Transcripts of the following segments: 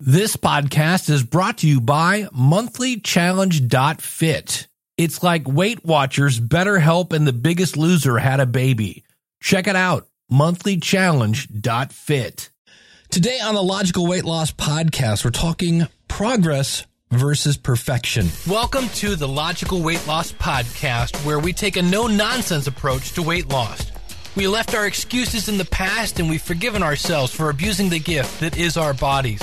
This podcast is brought to you by monthlychallenge.fit. It's like Weight Watchers, BetterHelp, and The Biggest Loser had a baby. Check it out, monthlychallenge.fit. Today on the Logical Weight Loss Podcast, we're talking progress versus perfection. Welcome to the Logical Weight Loss Podcast, where we take a no nonsense approach to weight loss. We left our excuses in the past and we've forgiven ourselves for abusing the gift that is our bodies.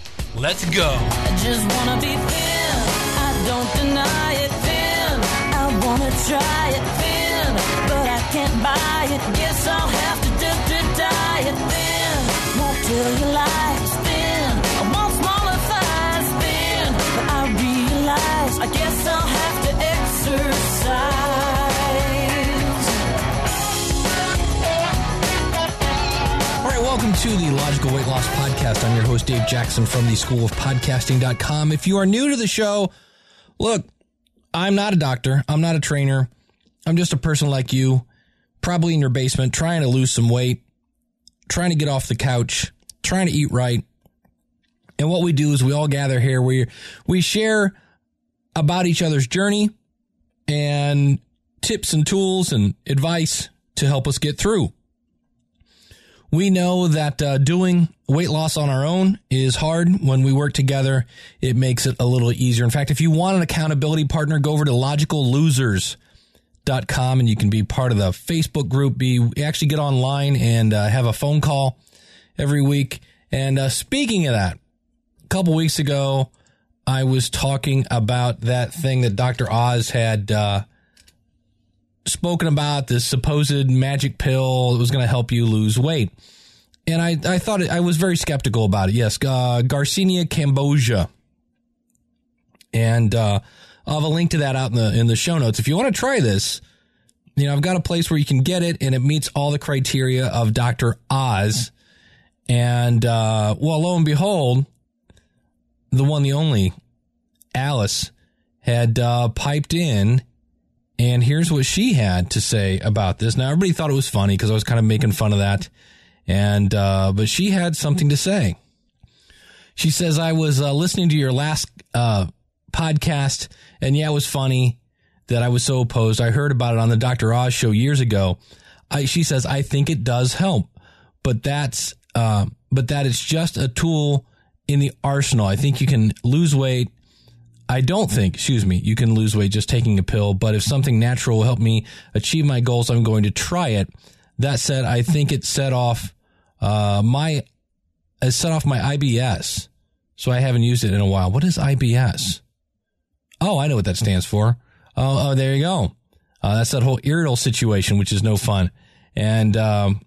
Let's go. I just wanna be thin. I don't deny it thin. I wanna try it thin, but I can't buy it. Guess I'll have to thin. Won't tell you lies thin. I want smaller thighs thin, but I realize I guess I'll have to exercise. Welcome to the Logical Weight Loss Podcast. I'm your host, Dave Jackson from the School of Podcasting.com. If you are new to the show, look, I'm not a doctor, I'm not a trainer, I'm just a person like you, probably in your basement, trying to lose some weight, trying to get off the couch, trying to eat right. And what we do is we all gather here, we, we share about each other's journey and tips and tools and advice to help us get through. We know that uh, doing weight loss on our own is hard. When we work together, it makes it a little easier. In fact, if you want an accountability partner, go over to logicallosers.com and you can be part of the Facebook group. Be actually get online and uh, have a phone call every week. And uh, speaking of that, a couple weeks ago, I was talking about that thing that Dr. Oz had uh, spoken about this supposed magic pill that was going to help you lose weight. And I, I thought it, I was very skeptical about it. Yes, uh, Garcinia cambogia. And uh, I'll have a link to that out in the in the show notes. If you want to try this, you know, I've got a place where you can get it and it meets all the criteria of Dr. Oz. And uh, well, lo and behold, the one, the only, Alice, had uh, piped in and here's what she had to say about this. Now, everybody thought it was funny because I was kind of making fun of that. And, uh, but she had something to say. She says, I was uh, listening to your last uh, podcast, and yeah, it was funny that I was so opposed. I heard about it on the Dr. Oz show years ago. I, she says, I think it does help, but that's, uh, but that it's just a tool in the arsenal. I think you can lose weight I don't think, excuse me, you can lose weight just taking a pill, but if something natural will help me achieve my goals, I'm going to try it. That said, I think it set off, uh, my, it set off my IBS. So I haven't used it in a while. What is IBS? Oh, I know what that stands for. Oh, oh there you go. Uh, that's that whole irritable situation, which is no fun. And, um,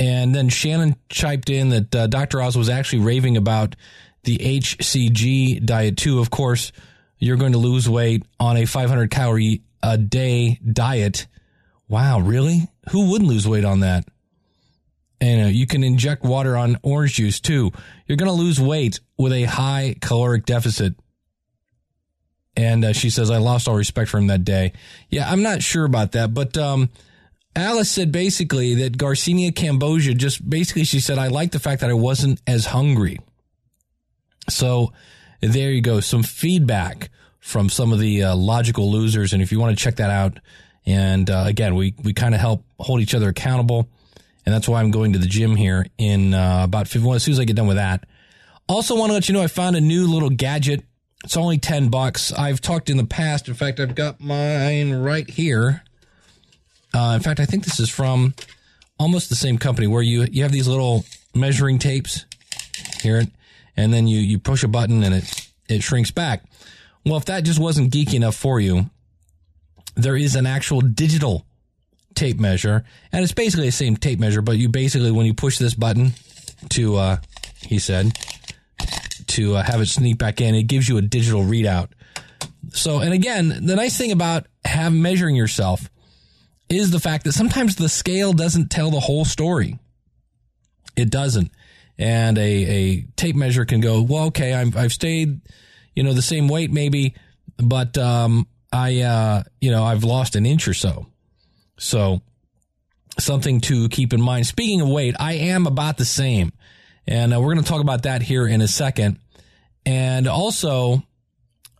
and then Shannon chiped in that uh, Dr. Oz was actually raving about the HCG diet too. Of course, you're going to lose weight on a 500 calorie a day diet. Wow, really? Who wouldn't lose weight on that? And uh, you can inject water on orange juice too. You're going to lose weight with a high caloric deficit. And uh, she says, I lost all respect for him that day. Yeah, I'm not sure about that, but um, Alice said basically that Garcinia cambogia just basically she said, I like the fact that I wasn't as hungry. So there you go. Some feedback from some of the uh, logical losers. And if you want to check that out, and uh, again, we, we kind of help hold each other accountable. And that's why I'm going to the gym here in uh, about 51 as soon as I get done with that. Also want to let you know I found a new little gadget. It's only 10 bucks. I've talked in the past. In fact, I've got mine right here. Uh, in fact, I think this is from almost the same company where you, you have these little measuring tapes here and then you, you push a button and it, it shrinks back. Well, if that just wasn't geeky enough for you, there is an actual digital tape measure and it's basically the same tape measure, but you basically, when you push this button to, uh, he said, to uh, have it sneak back in. It gives you a digital readout. So, and again, the nice thing about have measuring yourself is the fact that sometimes the scale doesn't tell the whole story. It doesn't. And a, a tape measure can go, well, okay, I've, I've stayed, you know, the same weight maybe, but, um, I, uh, you know, I've lost an inch or so. So something to keep in mind. Speaking of weight, I am about the same. And uh, we're going to talk about that here in a second. And also,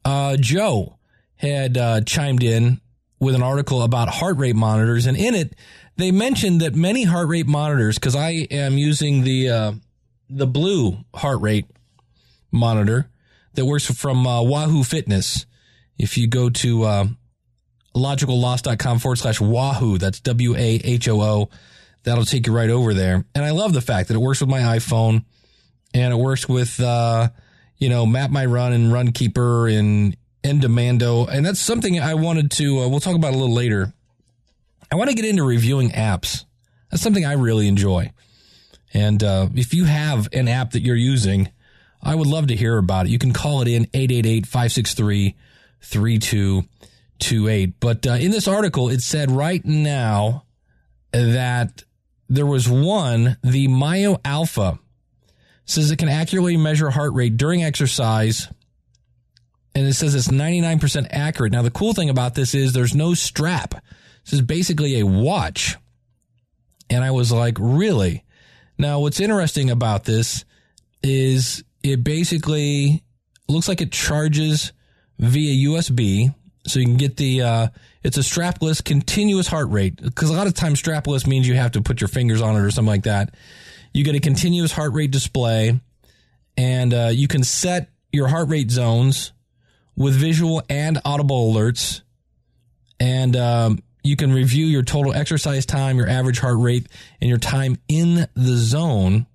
uh, Joe had uh, chimed in with an article about heart rate monitors, and in it they mentioned that many heart rate monitors, because I am using the uh, the blue heart rate monitor that works from uh, Wahoo Fitness. If you go to uh, logicalloss.com forward slash Wahoo, that's W A H O O, that'll take you right over there. And I love the fact that it works with my iPhone and it works with uh, you know, Map My Run and Runkeeper and Endomondo. And that's something I wanted to, uh, we'll talk about a little later. I want to get into reviewing apps. That's something I really enjoy. And uh, if you have an app that you're using, I would love to hear about it. You can call it in 888 563 3228. But uh, in this article, it said right now that there was one, the Mio Alpha says it can accurately measure heart rate during exercise. And it says it's 99% accurate. Now, the cool thing about this is there's no strap. This is basically a watch. And I was like, really? Now, what's interesting about this is it basically looks like it charges via USB. So you can get the, uh, it's a strapless continuous heart rate. Because a lot of times strapless means you have to put your fingers on it or something like that. You get a continuous heart rate display, and uh, you can set your heart rate zones with visual and audible alerts. And um, you can review your total exercise time, your average heart rate, and your time in the zone.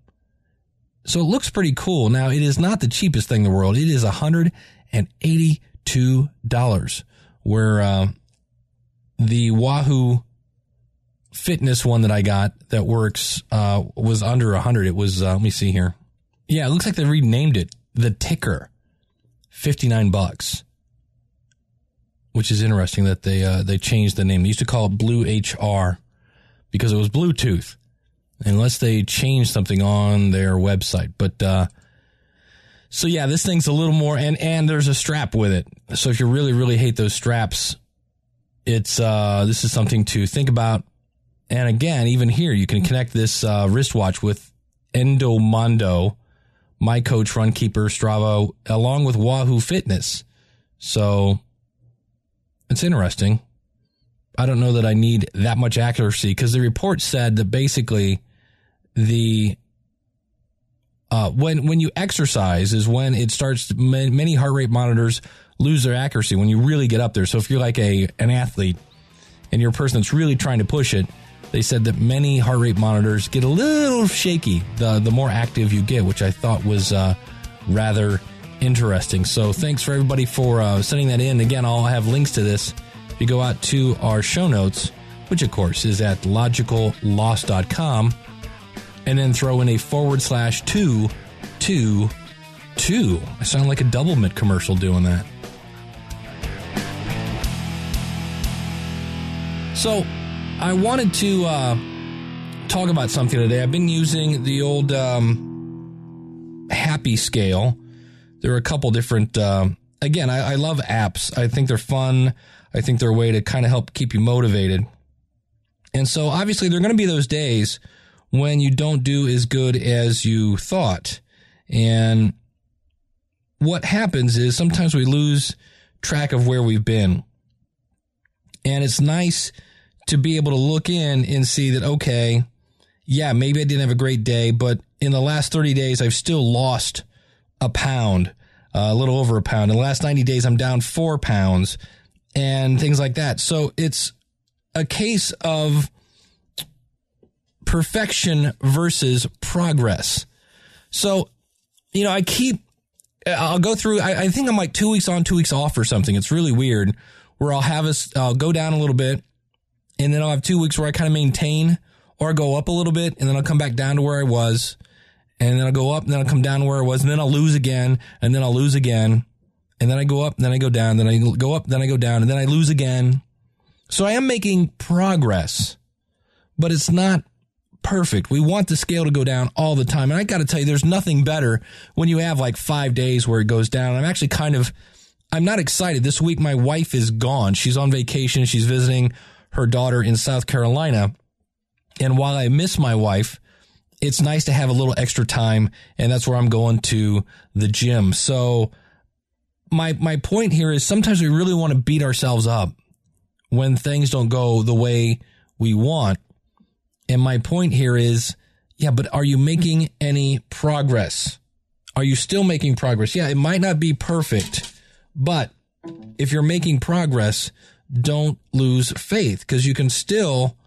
So it looks pretty cool. Now, it is not the cheapest thing in the world. It is $182, where uh, the Wahoo fitness one that I got that works uh, was under 100. It was, uh, let me see here. Yeah, it looks like they renamed it the TICKR. 59 bucks. Which is interesting that they uh, they changed the name. They used to call it Blue HR because it was Bluetooth. Unless they changed something on their website. But uh, so yeah, this thing's a little more and and there's a strap with it. So if you really really hate those straps, it's uh this is something to think about and again, even here, you can connect this uh, wristwatch with Endomondo, My Coach, Runkeeper, Strava, along with Wahoo Fitness. So it's interesting. I don't know that I need that much accuracy because the report said that basically the uh, when when you exercise is when it starts. Many heart rate monitors lose their accuracy when you really get up there. So if you're like a an athlete and you're a person that's really trying to push it, they said that many heart rate monitors get a little shaky the the more active you get, which I thought was uh, rather interesting. So thanks for everybody for uh, sending that in. Again, I'll have links to this if you go out to our show notes, which of course is at logicalloss.com, and then throw in a forward slash two two two. I sound like a Doublemint commercial doing that. So I wanted to uh, talk about something today. I've been using the old um, Happy Scale. There are a couple different. Uh, again, I, I love apps. I think they're fun. I think they're a way to kind of help keep you motivated. And so, obviously, there are going to be those days when you don't do as good as you thought. And what happens is sometimes we lose track of where we've been. And it's nice to be able to look in and see that, okay, yeah, maybe I didn't have a great day, but in the last 30 days, I've still lost a pound, uh, a little over a pound. In the last 90 days, I'm down four pounds and things like that. So it's a case of perfection versus progress. So, you know, I keep, I'll go through, I, I think I'm like two weeks on, two weeks off or something. It's really weird where I'll have us, I'll go down a little bit and then I'll have two weeks where I kind of maintain or go up a little bit, and then I'll come back down to where I was, and then I'll go up, and then I'll come down where I was, and then I'll lose again, and then I'll lose again, and then I go up, and then I go down, then I go up, then I go down, and then I lose again. So I am making progress, but it's not perfect. We want the scale to go down all the time. And I got to tell you, there's nothing better when you have like five days where it goes down. I'm actually kind of, I'm not excited. This week, my wife is gone. She's on vacation. She's visiting her daughter in South Carolina. And while I miss my wife, it's nice to have a little extra time. And that's where I'm going to the gym. So my, my point here is sometimes we really want to beat ourselves up when things don't go the way we want. And my point here is, yeah, but are you making any progress? Are you still making progress? Yeah, it might not be perfect, but if you're making progress, don't lose faith because you can still,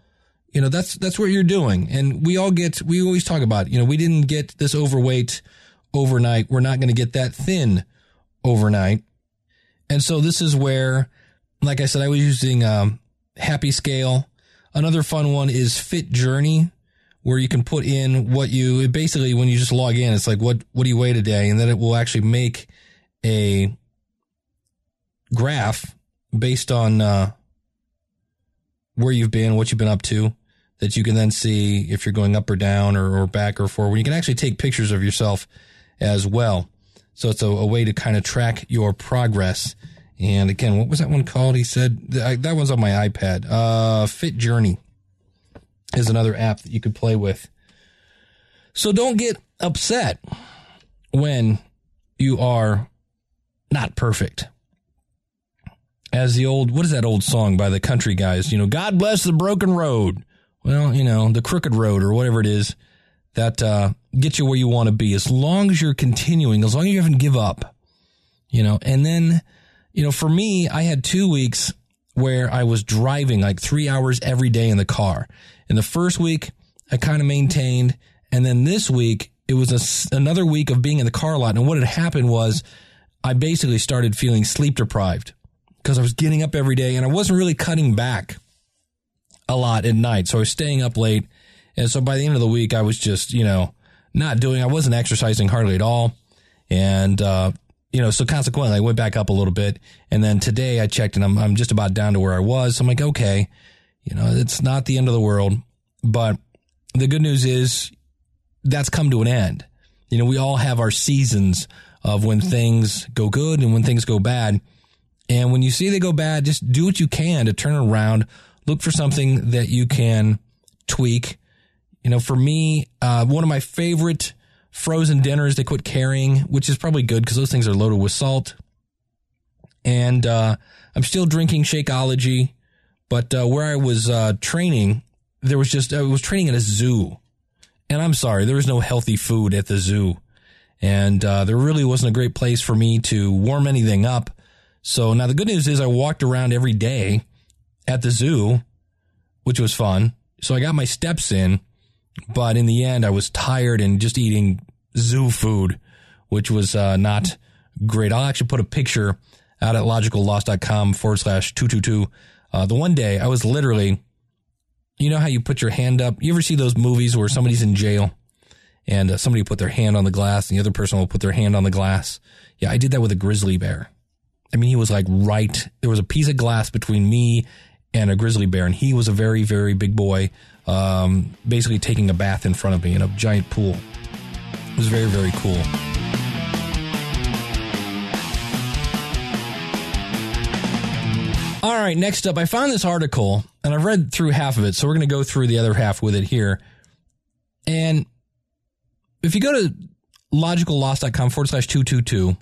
you know, that's, that's what you're doing. And we all get, we always talk about, you know, we didn't get this overweight overnight. We're not going to get that thin overnight. And so this is where, like I said, I was using, um, happy scale Another fun one is Fit Journey, where you can put in what you basically when you just log in, it's like what what do you weigh today, and then it will actually make a graph based on uh, where you've been, what you've been up to, that you can then see if you're going up or down or, or back or forward. You can actually take pictures of yourself as well. So it's a, a way to kind of track your progress and again, what was that one called? He said that one's on my iPad. Uh, Fit Journey is another app that you could play with. So don't get upset when you are not perfect. As the old, what is that old song by the country guys? You know, God bless the broken road. Well, you know, the crooked road or whatever it is that uh, gets you where you want to be. As long as you're continuing, as long as you haven't give up, you know, and then you know, for me, I had two weeks where I was driving like three hours every day in the car. In the first week, I kind of maintained. And then this week, it was a, another week of being in the car a lot. And what had happened was I basically started feeling sleep deprived because I was getting up every day and I wasn't really cutting back a lot at night. So I was staying up late. And so by the end of the week, I was just, you know, not doing, I wasn't exercising hardly at all. And, uh, you know, so consequently, I went back up a little bit. And then today I checked and I'm, I'm just about down to where I was. So I'm like, okay, you know, it's not the end of the world. But the good news is that's come to an end. You know, we all have our seasons of when things go good and when things go bad. And when you see they go bad, just do what you can to turn around. Look for something that you can tweak. You know, for me, uh, one of my favorite frozen dinners they quit carrying, which is probably good because those things are loaded with salt. And uh, I'm still drinking Shakeology, but uh, where I was uh, training, there was just I was training at a zoo, and I'm sorry, there was no healthy food at the zoo, and uh, there really wasn't a great place for me to warm anything up. So now the good news is I walked around every day at the zoo, which was fun. So I got my steps in, but in the end, I was tired and just eating zoo food, which was uh, not great. I'll actually put a picture out at logicalloss.com forward slash 222. Uh, the one day I was literally, you know how you put your hand up? You ever see those movies where somebody's in jail and uh, somebody put their hand on the glass and the other person will put their hand on the glass? Yeah, I did that with a grizzly bear. I mean, he was like right, there was a piece of glass between me and a grizzly bear, and he was a very, very big boy, um, basically taking a bath in front of me in a giant pool. It was very, very cool. All right, next up, I found this article and I've read through half of it, so we're going to go through the other half with it here. And if you go to logicalloss.com forward slash 222,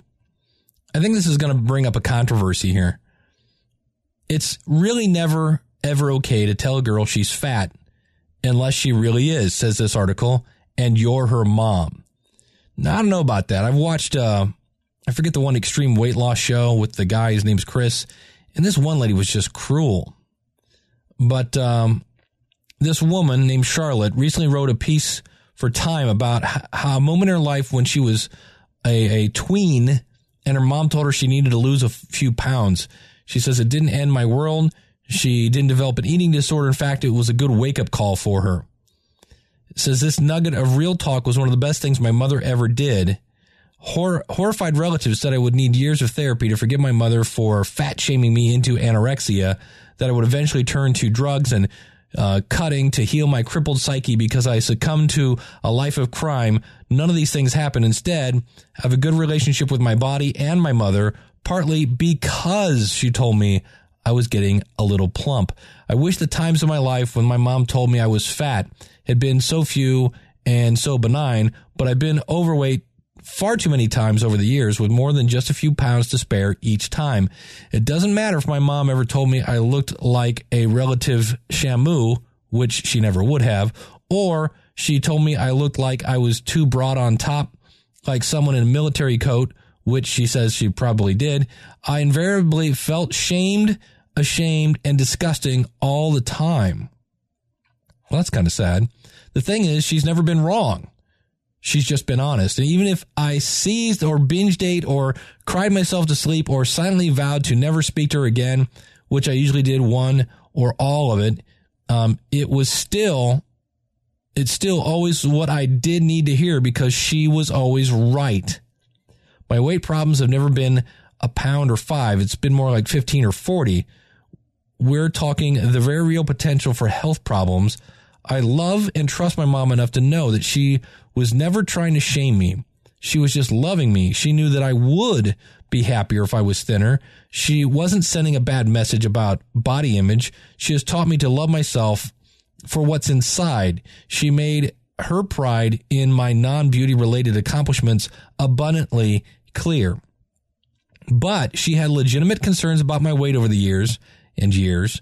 I think this is going to bring up a controversy here. It's really never, ever okay to tell a girl she's fat unless she really is, says this article, and you're her mom. Now, I don't know about that. I've watched, uh, I forget the one extreme weight loss show with the guy, his name's Chris, and this one lady was just cruel. But, um, this woman named Charlotte recently wrote a piece for Time about how a moment in her life when she was a, a tween and her mom told her she needed to lose a few pounds. She says it didn't end my world. She didn't develop an eating disorder. In fact, it was a good wake up call for her. says this nugget of real talk was one of the best things my mother ever did. Hor- horrified relatives said I would need years of therapy to forgive my mother for fat shaming me into anorexia, that I would eventually turn to drugs and uh, cutting to heal my crippled psyche because I succumbed to a life of crime. None of these things happen. Instead, I have a good relationship with my body and my mother, partly because she told me I was getting a little plump. I wish the times of my life when my mom told me I was fat had been so few and so benign, but I've been overweight far too many times over the years with more than just a few pounds to spare each time. It doesn't matter if my mom ever told me I looked like a relative Shamu, which she never would have, or she told me I looked like I was too broad on top, like someone in a military coat, which she says she probably did. I invariably felt shamed, ashamed, and disgusting all the time. Well, that's kind of sad. The thing is, she's never been wrong. She's just been honest. And even if I seized or binge ate or cried myself to sleep or silently vowed to never speak to her again, which I usually did one or all of it, um, it was still, it's still always what I did need to hear because she was always right. My weight problems have never been a pound or five. It's been more like 15 or 40. We're talking the very real potential for health problems. I love and trust my mom enough to know that she was never trying to shame me. She was just loving me. She knew that I would be happier if I was thinner. She wasn't sending a bad message about body image. She has taught me to love myself for what's inside. She made her pride in my non beauty related accomplishments abundantly clear. But she had legitimate concerns about my weight over the years and years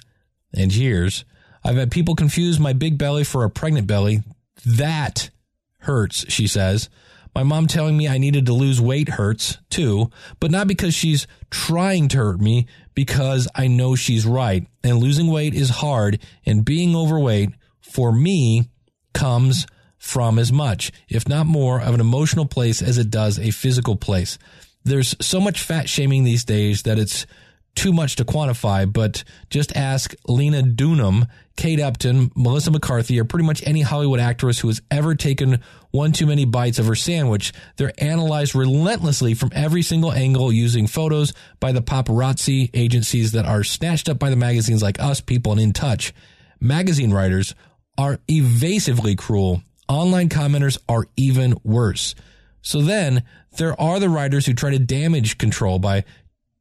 and years. I've had people confuse my big belly for a pregnant belly. That hurts, she says. My mom telling me I needed to lose weight hurts too, but not because she's trying to hurt me, because I know she's right. And losing weight is hard, and being overweight for me comes from as much, if not more, of an emotional place as it does a physical place. There's so much fat shaming these days that it's too much to quantify, but just ask Lena Dunham, Kate Upton, Melissa McCarthy, or pretty much any Hollywood actress who has ever taken one too many bites of her sandwich. They're analyzed relentlessly from every single angle using photos by the paparazzi agencies that are snatched up by the magazines like Us, People, and In Touch. Magazine writers are evasively cruel. Online commenters are even worse. So then there are the writers who try to damage control by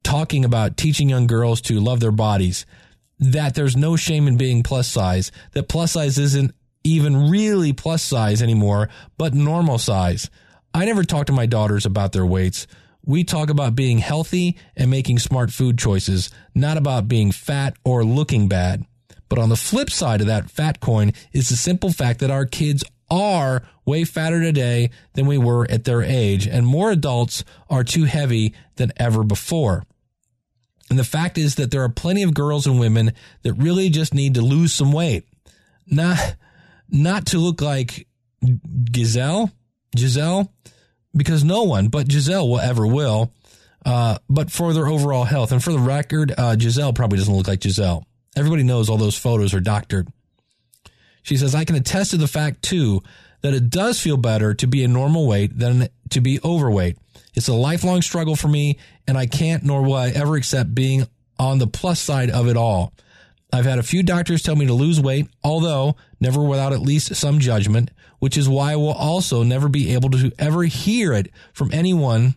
talking about teaching young girls to love their bodies, that there's no shame in being plus size, that plus size isn't even really plus size anymore, but normal size. I never talk to my daughters about their weights. We talk about being healthy and making smart food choices, not about being fat or looking bad. But on the flip side of that fat coin is the simple fact that our kids are way fatter today than we were at their age, and more adults are too heavy than ever before. And the fact is that there are plenty of girls and women that really just need to lose some weight. Not, not to look like Gisele, Gisele, because no one but Gisele will ever will. Uh, but for their overall health. And for the record, uh, Gisele probably doesn't look like Gisele. Everybody knows all those photos are doctored. She says, I can attest to the fact too that it does feel better to be a normal weight than to be overweight. It's a lifelong struggle for me, and I can't nor will I ever accept being on the plus side of it all. I've had a few doctors tell me to lose weight, although never without at least some judgment, which is why I will also never be able to ever hear it from anyone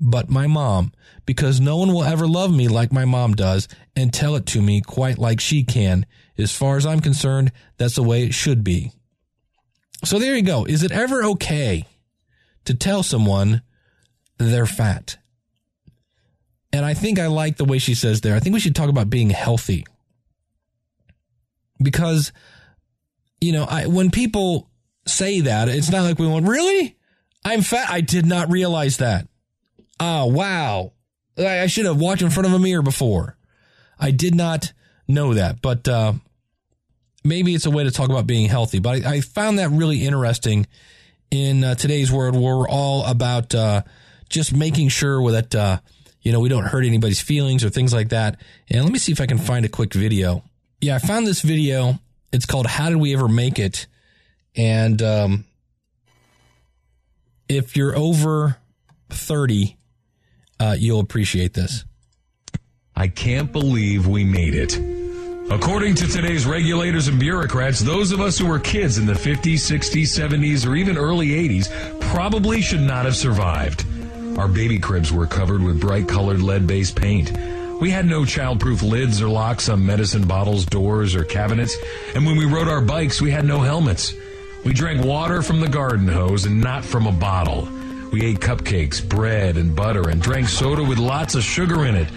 but my mom, because no one will ever love me like my mom does and tell it to me quite like she can. As far as I'm concerned, that's the way it should be. So there you go. Is it ever okay to tell someone they're fat? And I think I like the way she says there. I think we should talk about being healthy. Because, you know, I, when people say that, it's not like we went, really? I'm fat. I did not realize that. Oh, wow. I, I should have watched in front of a mirror before. I did not know that, but uh, maybe it's a way to talk about being healthy. But I, I found that really interesting in uh, today's world where we're all about uh, just making sure that uh, you know we don't hurt anybody's feelings or things like that. And let me see if I can find a quick video. Yeah, I found this video. It's called "How Did We Ever Make It?" And um, if you're over 30, uh, you'll appreciate this. I can't believe we made it. According to today's regulators and bureaucrats, those of us who were kids in the 50s, 60s, 70s, or even early 80s probably should not have survived. Our baby cribs were covered with bright colored lead based paint. We had no childproof lids or locks on medicine bottles, doors, or cabinets. And when we rode our bikes, we had no helmets. We drank water from the garden hose and not from a bottle. We ate cupcakes, bread, and butter, and drank soda with lots of sugar in it.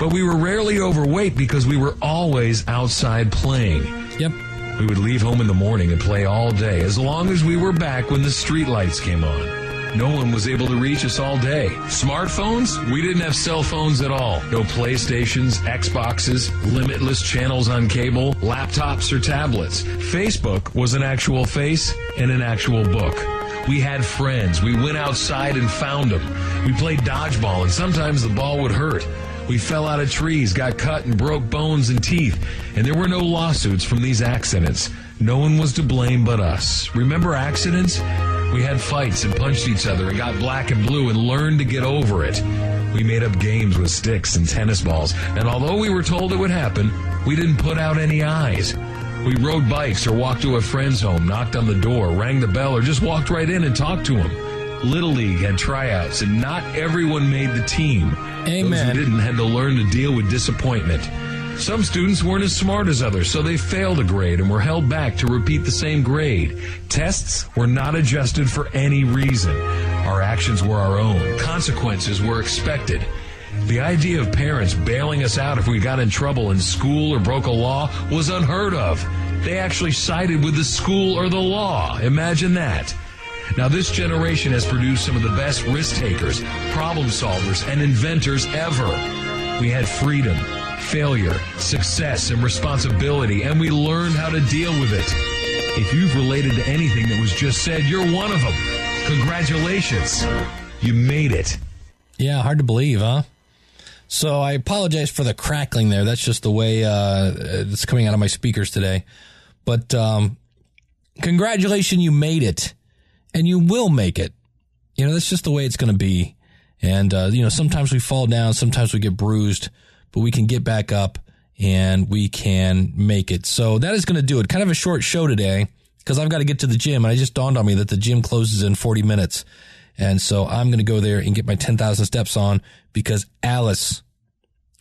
But we were rarely overweight because we were always outside playing. Yep. We would leave home in the morning and play all day as long as we were back when the street lights came on. No one was able to reach us all day. Smartphones? We didn't have cell phones at all. No PlayStations, Xboxes, limitless channels on cable, laptops, or tablets. Facebook was an actual face and an actual book. We had friends. We went outside and found them. We played dodgeball, and sometimes the ball would hurt. We fell out of trees, got cut, and broke bones and teeth. And there were no lawsuits from these accidents. No one was to blame but us. Remember accidents? We had fights and punched each other and got black and blue and learned to get over it. We made up games with sticks and tennis balls, and although we were told it would happen, we didn't put out any eyes. We rode bikes or walked to a friend's home, knocked on the door, rang the bell, or just walked right in and talked to him. Little League had tryouts, and not everyone made the team. Amen. Those who didn't had to learn to deal with disappointment. Some students weren't as smart as others, so they failed a grade and were held back to repeat the same grade. Tests were not adjusted for any reason. Our actions were our own. Consequences were expected. The idea of parents bailing us out if we got in trouble in school or broke a law was unheard of. They actually sided with the school or the law. Imagine that. Now, this generation has produced some of the best risk takers, problem solvers, and inventors ever. We had freedom, failure, success, and responsibility, and we learned how to deal with it. If you've related to anything that was just said, you're one of them. Congratulations. You made it. Yeah, hard to believe, huh? So I apologize for the crackling there. That's just the way uh, it's coming out of my speakers today. But um, congratulations, you made it, and you will make it. You know, that's just the way it's going to be. And uh, you know, sometimes we fall down, sometimes we get bruised, but we can get back up and we can make it. So that is going to do it. Kind of a short show today because I've got to get to the gym, and it just dawned on me that the gym closes in 40 minutes. And so I'm going to go there and get my 10,000 steps on because Alice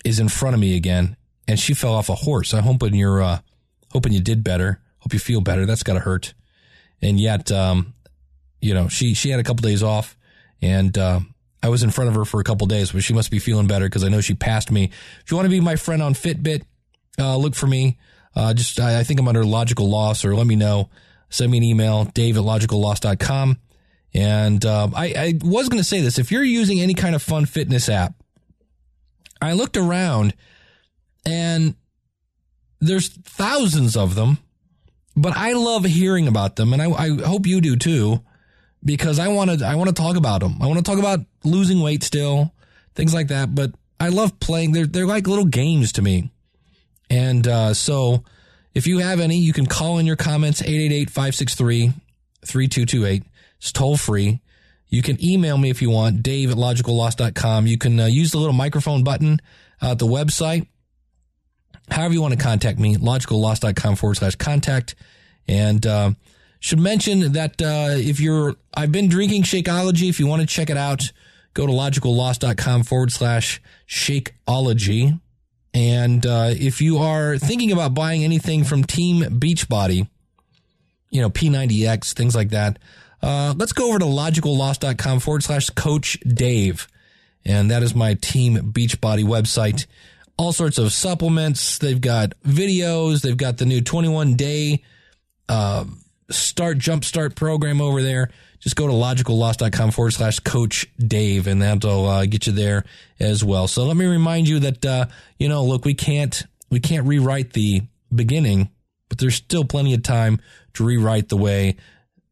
is in front of me again and she fell off a horse. I'm hoping you're, uh, hoping you did better. Hope you feel better. That's got to hurt. And yet, um, you know, she, she had a couple days off and, uh, I was in front of her for a couple days, but she must be feeling better because I know she passed me. If you want to be my friend on Fitbit, uh, look for me. Uh, just, I, I think I'm under logical loss or let me know. Send me an email, dave at logicalloss.com. And um, I, I was going to say this if you're using any kind of fun fitness app, I looked around and there's thousands of them, but I love hearing about them. And I, I hope you do too, because I want to, I want to talk about them. I want to talk about losing weight still, things like that. But I love playing. They're, they're like little games to me. And uh, so if you have any, you can call in your comments 888 563 3228. It's toll free. You can email me if you want, dave at logicalloss.com. You can uh, use the little microphone button uh, at the website. However you want to contact me, logicalloss.com forward slash contact. And uh, should mention that uh, if you're, I've been drinking Shakeology. If you want to check it out, go to logicalloss.com forward slash Shakeology. And uh, if you are thinking about buying anything from Team Beachbody, you know, P90X, things like that, uh, let's go over to logicalloss.com forward slash coach Dave. And that is my Team Beachbody website. All sorts of supplements. They've got videos. They've got the new 21 day uh, start jump start program over there. Just go to logicalloss.com forward slash coach Dave and that'll uh, get you there as well. So let me remind you that, uh, you know, look, we can't, we can't rewrite the beginning, but there's still plenty of time to rewrite the way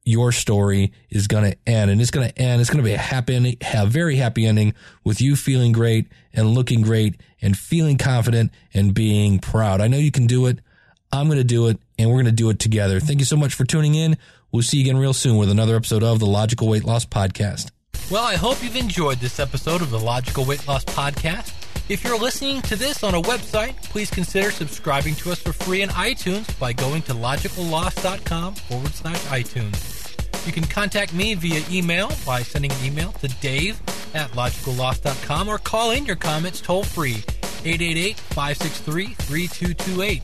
your story is going to end. And it's going to end. It's going to be a happy, a very happy ending with you feeling great and looking great and feeling confident and being proud. I know you can do it. I'm going to do it and we're going to do it together. Thank you so much for tuning in. We'll see you again real soon with another episode of the Logical Weight Loss Podcast. Well, I hope you've enjoyed this episode of the Logical Weight Loss Podcast. If you're listening to this on a website, please consider subscribing to us for free in iTunes by going to logicalloss.com forward slash iTunes. You can contact me via email by sending an email to dave at logicalloss.com or call in your comments toll free 888 563 3228.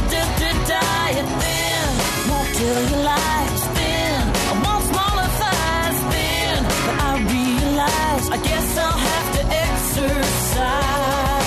to won't. I want smaller thighs, I realize, I guess I'll have to exercise.